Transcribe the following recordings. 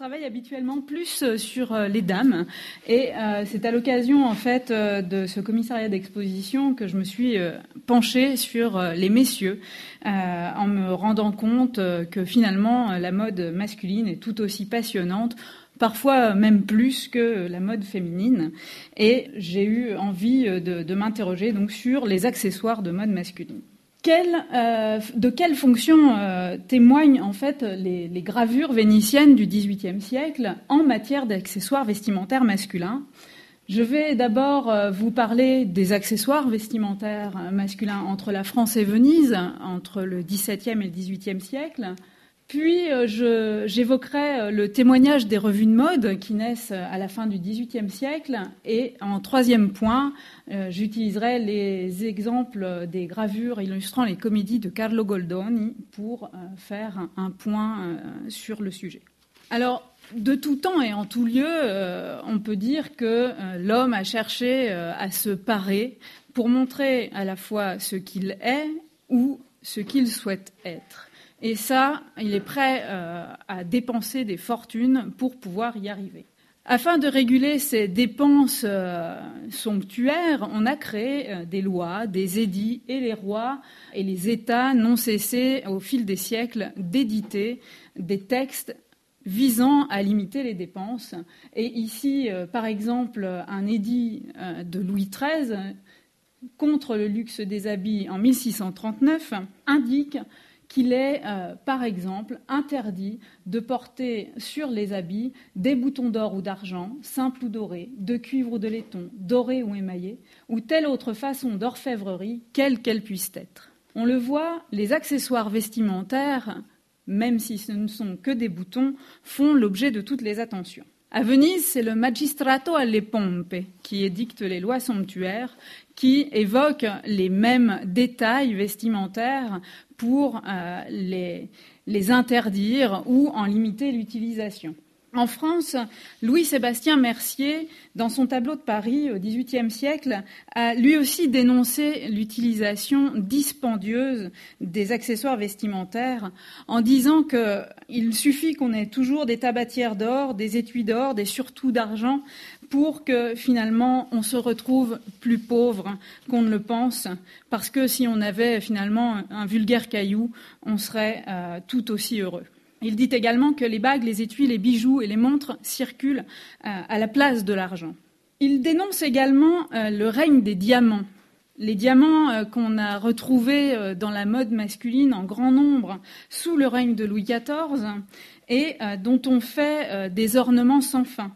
Je travaille habituellement plus euh, sur euh, les dames et euh, c'est à l'occasion en fait de ce commissariat d'exposition que je me suis penchée sur les messieurs en me rendant compte que finalement la mode masculine est tout aussi passionnante parfois même plus que la mode féminine. Et j'ai eu envie de, m'interroger donc sur les accessoires de mode masculine. Euh, de quelle fonction euh, témoignent en fait les, gravures vénitiennes du XVIIIe siècle en matière d'accessoires vestimentaires masculins? Je vais d'abord euh, vous parler des accessoires vestimentaires masculins entre la France et Venise, entre le XVIIe et le XVIIIe siècle. Puis euh, j'évoquerai euh, le témoignage des revues de mode qui naissent à la fin du XVIIIe siècle. Et en troisième point, euh, j'utiliserai les exemples des gravures illustrant les comédies de Carlo Goldoni pour faire un point sur le sujet. Alors, de tout temps et en tout lieu, on peut dire que l'homme a cherché à se parer pour montrer à la fois ce qu'il est ou ce qu'il souhaite être. Et ça, il est prêt euh, à dépenser des fortunes pour pouvoir y arriver. Afin de réguler ces dépenses euh, somptuaires, on a créé euh, des lois, des édits, et les rois et les États n'ont cessé au fil des siècles d'éditer des textes visant à limiter les dépenses. Et ici, par exemple, un édit de Louis XIII contre le luxe des habits en 1639 indique qu'il est, euh, par exemple, interdit de porter sur les habits des boutons d'or ou d'argent, simples ou dorés, de cuivre ou de laiton, dorés ou émaillés, ou telle autre façon d'orfèvrerie, quelle qu'elle puisse être. On le voit, les accessoires vestimentaires, même si ce ne sont que des boutons, font l'objet de toutes les attentions. À Venise, c'est le magistrato alle pompe qui édicte les lois somptuaires, qui évoquent les mêmes détails vestimentaires pour euh, les interdire ou en limiter l'utilisation. En France, Louis-Sébastien Mercier, dans son tableau de Paris au XVIIIe siècle, a lui aussi dénoncé l'utilisation dispendieuse des accessoires vestimentaires en disant qu'il suffit qu'on ait toujours des tabatières d'or, des étuis d'or, des surtouts d'argent pour que finalement on se retrouve plus pauvre qu'on ne le pense, parce que si on avait finalement un vulgaire caillou, on serait euh, tout aussi heureux. Il dit également que les bagues, les étuis, les bijoux et les montres circulent euh, à la place de l'argent. Il dénonce également euh, le règne des diamants. Les diamants euh, qu'on a retrouvés dans la mode masculine en grand nombre sous le règne de Louis XIV et dont on fait des ornements sans fin.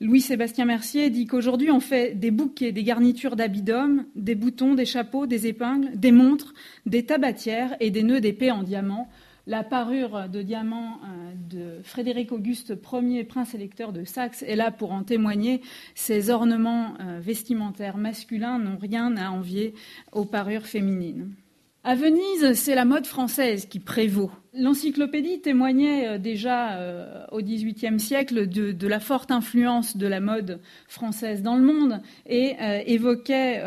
Louis-Sébastien Mercier dit qu'aujourd'hui on fait des bouquets, des garnitures d'habits d'hommes, des boutons, des chapeaux, des épingles, des montres, des tabatières et des nœuds d'épée en diamant la parure de diamant euh, de Frédéric Auguste Ier, prince électeur de Saxe, est là pour en témoigner. Ces ornements euh, vestimentaires masculins n'ont rien à envier aux parures féminines. À Venise, c'est la mode française qui prévaut. L'encyclopédie témoignait euh, déjà au XVIIIe siècle de, la forte influence de la mode française dans le monde et évoquait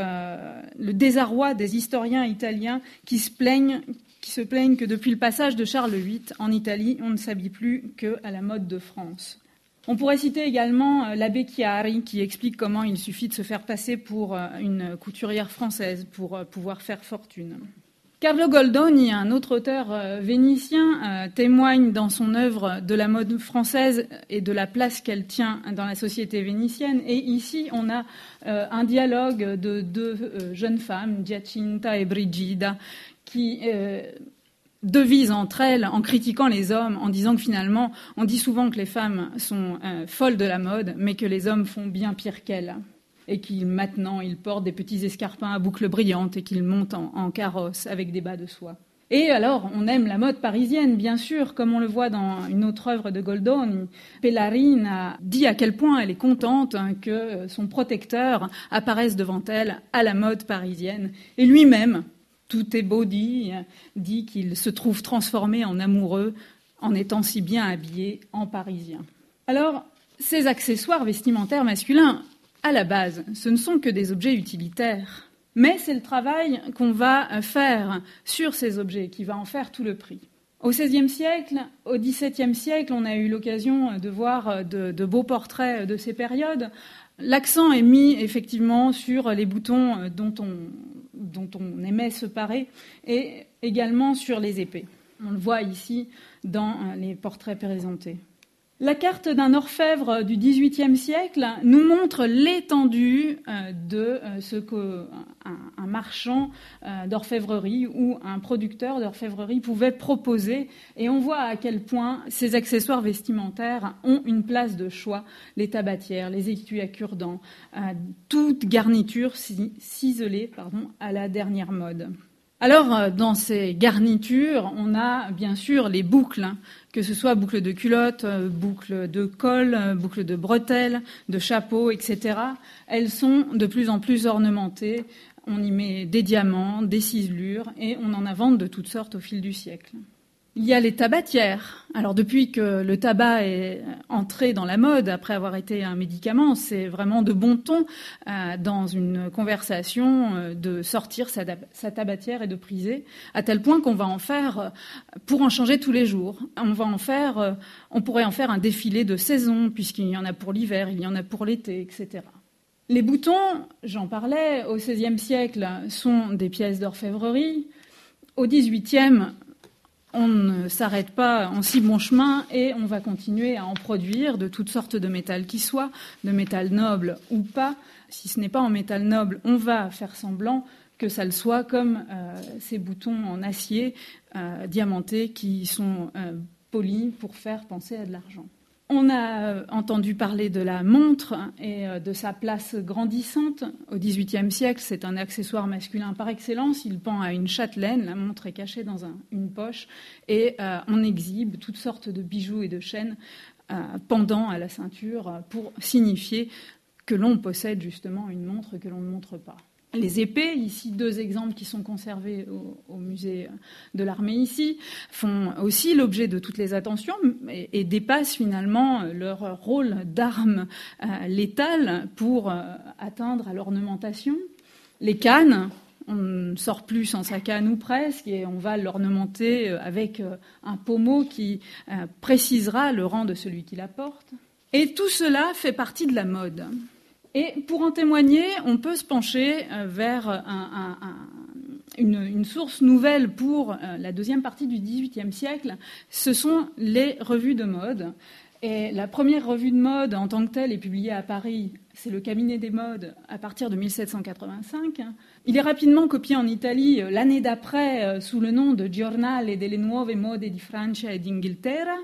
le désarroi des historiens italiens qui se plaignent qui se plaignent que depuis le passage de Charles VIII en Italie, on ne s'habille plus qu'à la mode de France. On pourrait citer également euh, l'abbé Chiari qui explique comment il suffit de se faire passer pour euh, une couturière française pour euh, pouvoir faire fortune. Carlo Goldoni, un autre auteur vénitien, témoigne dans son œuvre de la mode française et de la place qu'elle tient dans la société vénitienne. Et ici, on a un dialogue de deux jeunes femmes, Giacinta et Brigida, qui euh, devisent entre elles en critiquant les hommes, en disant que finalement, on dit souvent que les femmes sont euh, folles de la mode, mais que les hommes font bien pire qu'elles. Et qu'ils maintenant, des petits escarpins à boucles brillantes et qu'ils montent en, carrosse avec des bas de soie. Et alors, on aime la mode parisienne, bien sûr, comme on le voit dans une autre œuvre de Goldoni. Pellarine a dit à quel point elle est contente hein, que son protecteur apparaisse devant elle à la mode parisienne. Et lui-même, tout est beau dit, dit qu'il se trouve transformé en amoureux en étant si bien habillé en parisien. Alors, ces accessoires vestimentaires masculins, à la base, ce ne sont que des objets utilitaires. Mais c'est le travail qu'on va faire sur ces objets qui va en faire tout le prix. Au XVIe siècle, au XVIIe siècle, on a eu l'occasion de voir de, beaux portraits de ces périodes. L'accent est mis effectivement sur les boutons dont on, dont on aimait se parer et également sur les épées. On le voit ici dans les portraits présentés. La carte d'un orfèvre du XVIIIe siècle nous montre l'étendue euh, de euh, ce qu'un marchand euh, d'orfèvrerie ou un producteur d'orfèvrerie pouvait proposer. Et on voit à quel point ces accessoires vestimentaires ont une place de choix. Les tabatières, les étuis à cure-dents, toute garniture ciselée à la dernière mode. Alors, dans ces garnitures, on a bien sûr les boucles, hein, que ce soit boucles de culotte, euh, boucles de col, euh, boucles de bretelles, de chapeaux, etc. Elles sont de plus en plus ornementées. On y met des diamants, des ciselures, et on en invente de toutes sortes au fil du siècle. Il y a les tabatières. Alors depuis que le tabac est entré dans la mode, après avoir été un médicament, c'est vraiment de bon ton euh, dans une conversation euh, de sortir sa, tabatière et de priser, à tel point qu'on va en faire, euh, pour en changer tous les jours, on va en pourrait en faire un défilé de saison, puisqu'il y en a pour l'hiver, il y en a pour l'été, etc. Les boutons, j'en parlais, au XVIe siècle, sont des pièces d'orfèvrerie. Au XVIIIe, on ne s'arrête pas en si bon chemin et on va continuer à en produire de toutes sortes de métals qui soient, de métal noble ou pas. Si ce n'est pas en métal noble, on va faire semblant que ça le soit, comme euh, ces boutons en acier euh, diamantés qui sont euh, polis pour faire penser à de l'argent. On a euh, entendu parler de la montre et euh, de sa place grandissante. Au XVIIIe siècle, c'est un accessoire masculin par excellence. Il pend à une châtelaine, la montre est cachée dans une poche et euh, on exhibe toutes sortes de bijoux et de chaînes pendant à la ceinture pour signifier que l'on possède justement une montre que l'on ne montre pas les épées, ici deux exemples qui sont conservés au, musée de l'armée ici, font aussi l'objet de toutes les attentions et, dépassent finalement leur rôle d'arme euh, létale pour euh, atteindre à l'ornementation. Les cannes, on ne sort plus sans sa canne ou presque, et on va l'ornementer euh, avec un pommeau qui précisera le rang de celui qui la porte. Et tout cela fait partie de la mode. Et pour en témoigner, on peut se pencher euh, vers une, source nouvelle pour euh, la deuxième partie du XVIIIe siècle. Ce sont les revues de mode. Et la première revue de mode en tant que telle est publiée à Paris, c'est le Cabinet des modes à partir de 1785. Il est rapidement copié en Italie euh, l'année d'après sous le nom de Giornale delle nuove mode di Francia e d'Inghilterra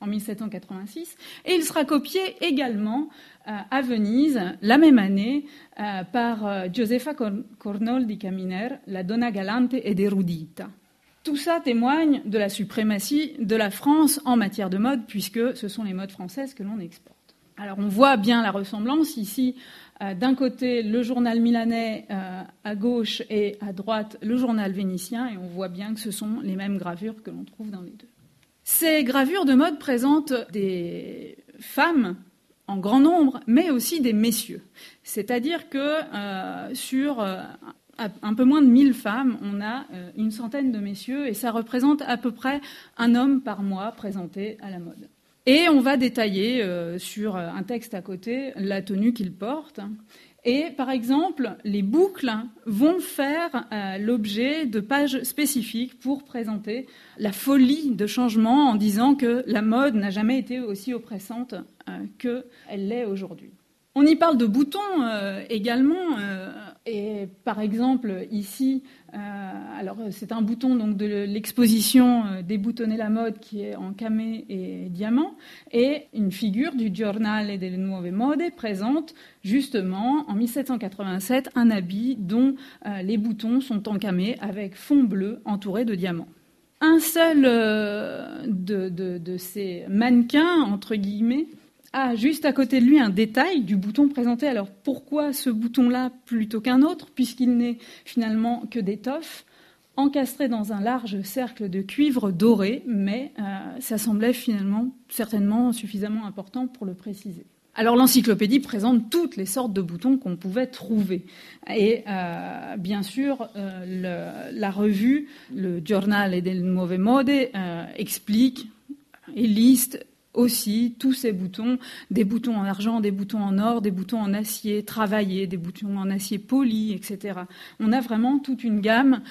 en 1786, et il sera copié également euh, à Venise la même année euh, par euh, Josefa Cornol di Caminer, La Donna Galante ed Erudita. Tout ça témoigne de la suprématie de la France en matière de mode, puisque ce sont les modes françaises que l'on exporte. Alors on voit bien la ressemblance ici. D'un côté, le journal milanais à gauche et à droite, le journal vénitien, et on voit bien que ce sont les mêmes gravures que l'on trouve dans les deux. Ces gravures de mode présentent des femmes en grand nombre, mais aussi des messieurs. C'est-à-dire que euh, sur euh, un peu moins de 1000 femmes, on a euh, une centaine de messieurs, et ça représente à peu près un homme par mois présenté à la mode. Et on va détailler sur un texte à côté la tenue qu'ils portent. Et par exemple, les boucles vont faire euh, l'objet de pages spécifiques pour présenter la folie de changement en disant que la mode n'a jamais été aussi oppressante euh, qu'elle l'est aujourd'hui. On y parle de boutons euh, également, et par exemple ici, euh, alors c'est un bouton donc de l'exposition Déboutonner la mode qui est en camé et diamant, et une figure du Giornale delle Nuove Mode présente justement en 1787 un habit dont les boutons sont encamés avec fond bleu entouré de diamants. Un seul de, de, ces mannequins, entre guillemets, a juste à côté de lui un détail du bouton présenté. Alors pourquoi ce bouton-là plutôt qu'un autre, puisqu'il n'est finalement que d'étoffe, encastré dans un large cercle de cuivre doré, mais euh, ça semblait finalement certainement suffisamment important pour le préciser. Alors l'encyclopédie présente toutes les sortes de boutons qu'on pouvait trouver. Et euh, bien sûr, euh, la revue, le Giornale del Nuove Mode, explique et liste aussi tous ces boutons, des boutons en argent, des boutons en or, des boutons en acier travaillé, des boutons en acier poli, etc. On a vraiment toute une gamme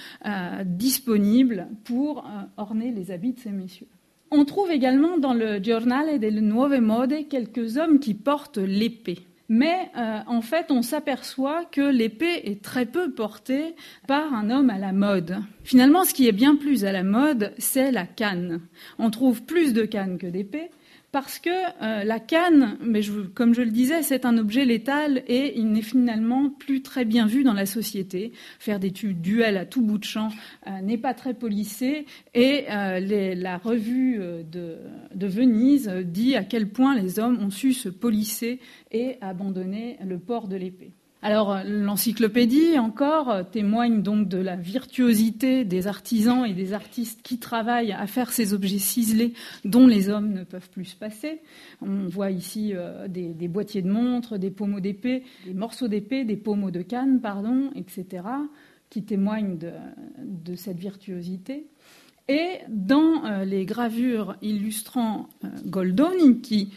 disponible pour orner les habits de ces messieurs. On trouve également dans le Giornale delle Nuove Mode quelques hommes qui portent l'épée. Mais euh, en fait, on s'aperçoit que l'épée est très peu portée par un homme à la mode. Finalement, ce qui est bien plus à la mode, c'est la canne. On trouve plus de cannes que d'épées, parce que euh, la canne, mais comme je le disais, c'est un objet létal et il n'est finalement plus très bien vu dans la société. Faire des duels à tout bout de champ euh, n'est pas très policé et euh, la revue de, de, Venise dit à quel point les hommes ont su se polisser et abandonner le port de l'épée. Alors l'encyclopédie encore témoigne donc de la virtuosité des artisans et des artistes qui travaillent à faire ces objets ciselés dont les hommes ne peuvent plus se passer. On voit ici euh, des, boîtiers de montres, des pommeaux d'épée, des morceaux d'épée, des pommeaux de canne, pardon, etc., qui témoignent de, cette virtuosité. Et dans euh, les gravures illustrant euh, Goldoni, qui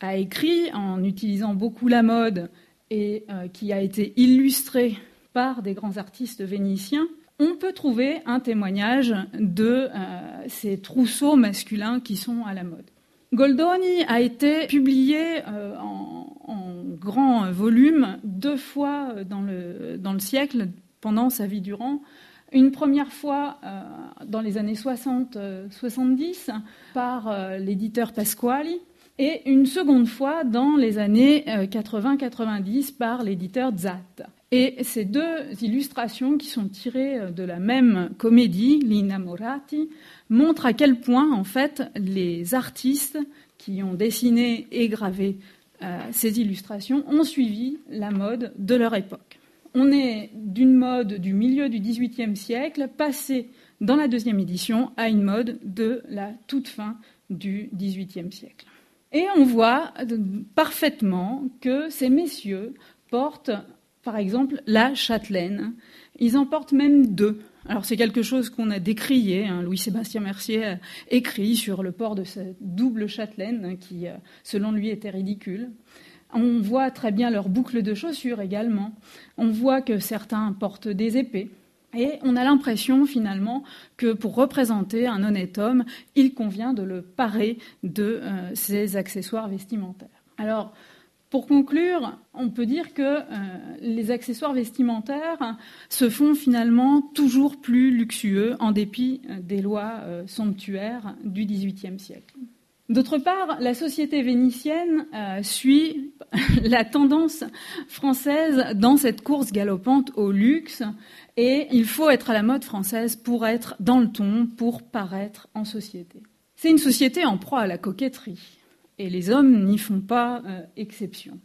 a écrit en utilisant beaucoup la mode et euh, qui a été illustré par des grands artistes vénitiens, on peut trouver un témoignage de euh, ces trousseaux masculins qui sont à la mode. Goldoni a été publié euh, en, grand volume deux fois dans le, dans le, siècle, pendant sa vie durant. Une première fois dans les années 60-70 par l'éditeur Pasquali, et une seconde fois dans les années 80-90 euh, par l'éditeur Zat. Et ces deux illustrations, qui sont tirées euh, de la même comédie, L'Innamorati, montrent à quel point, en fait, les artistes qui ont dessiné et gravé euh, ces illustrations ont suivi la mode de leur époque. On est d'une mode du milieu du XVIIIe siècle passé dans la deuxième édition à une mode de la toute fin du XVIIIe siècle. Et on voit parfaitement que ces messieurs portent, par exemple, la châtelaine. Ils en portent même deux. Alors c'est quelque chose qu'on a décrié. Hein. Louis-Sébastien Mercier a écrit sur le port de cette double châtelaine qui, euh, selon lui, était ridicule. On voit très bien leurs boucles de chaussures également. On voit que certains portent des épées. Et on a l'impression finalement que pour représenter un honnête homme, il convient de le parer de euh, ses accessoires vestimentaires. Alors, pour conclure, on peut dire que euh, les accessoires vestimentaires se font finalement toujours plus luxueux en dépit euh, des lois somptuaires du XVIIIe siècle. D'autre part, la société vénitienne suit la tendance française dans cette course galopante au luxe et il faut être à la mode française pour être dans le ton, pour paraître en société. C'est une société en proie à la coquetterie, et les hommes n'y font pas euh, exception.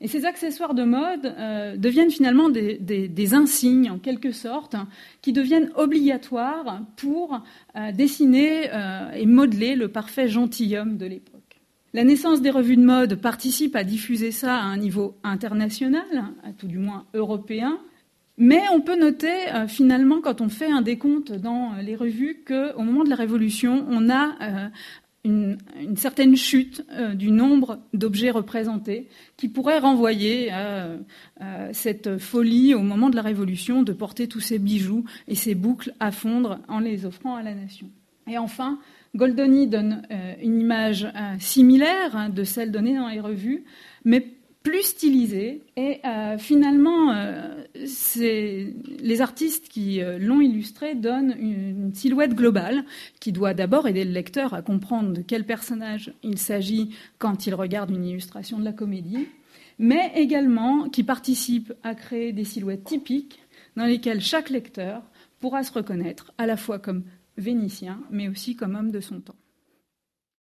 Et ces accessoires de mode euh, deviennent finalement des, insignes, en quelque sorte, qui deviennent obligatoires pour euh, dessiner et modeler le parfait gentilhomme de l'époque. La naissance des revues de mode participe à diffuser ça à un niveau international, à tout du moins européen, mais on peut noter euh, finalement, quand on fait un décompte dans euh, les revues, qu'au moment de la Révolution, on a euh, une, certaine chute du nombre d'objets représentés qui pourrait renvoyer à cette folie au moment de la Révolution de porter tous ces bijoux et ces boucles à fondre en les offrant à la nation. Et enfin, Goldoni donne une image similaire hein, de celle donnée dans les revues, mais plus stylisé. Et euh, finalement, euh, les artistes qui euh, l'ont illustré donnent une, silhouette globale qui doit d'abord aider le lecteur à comprendre de quel personnage il s'agit quand il regarde une illustration de la comédie, mais également qui participe à créer des silhouettes typiques dans lesquelles chaque lecteur pourra se reconnaître à la fois comme vénitien, mais aussi comme homme de son temps.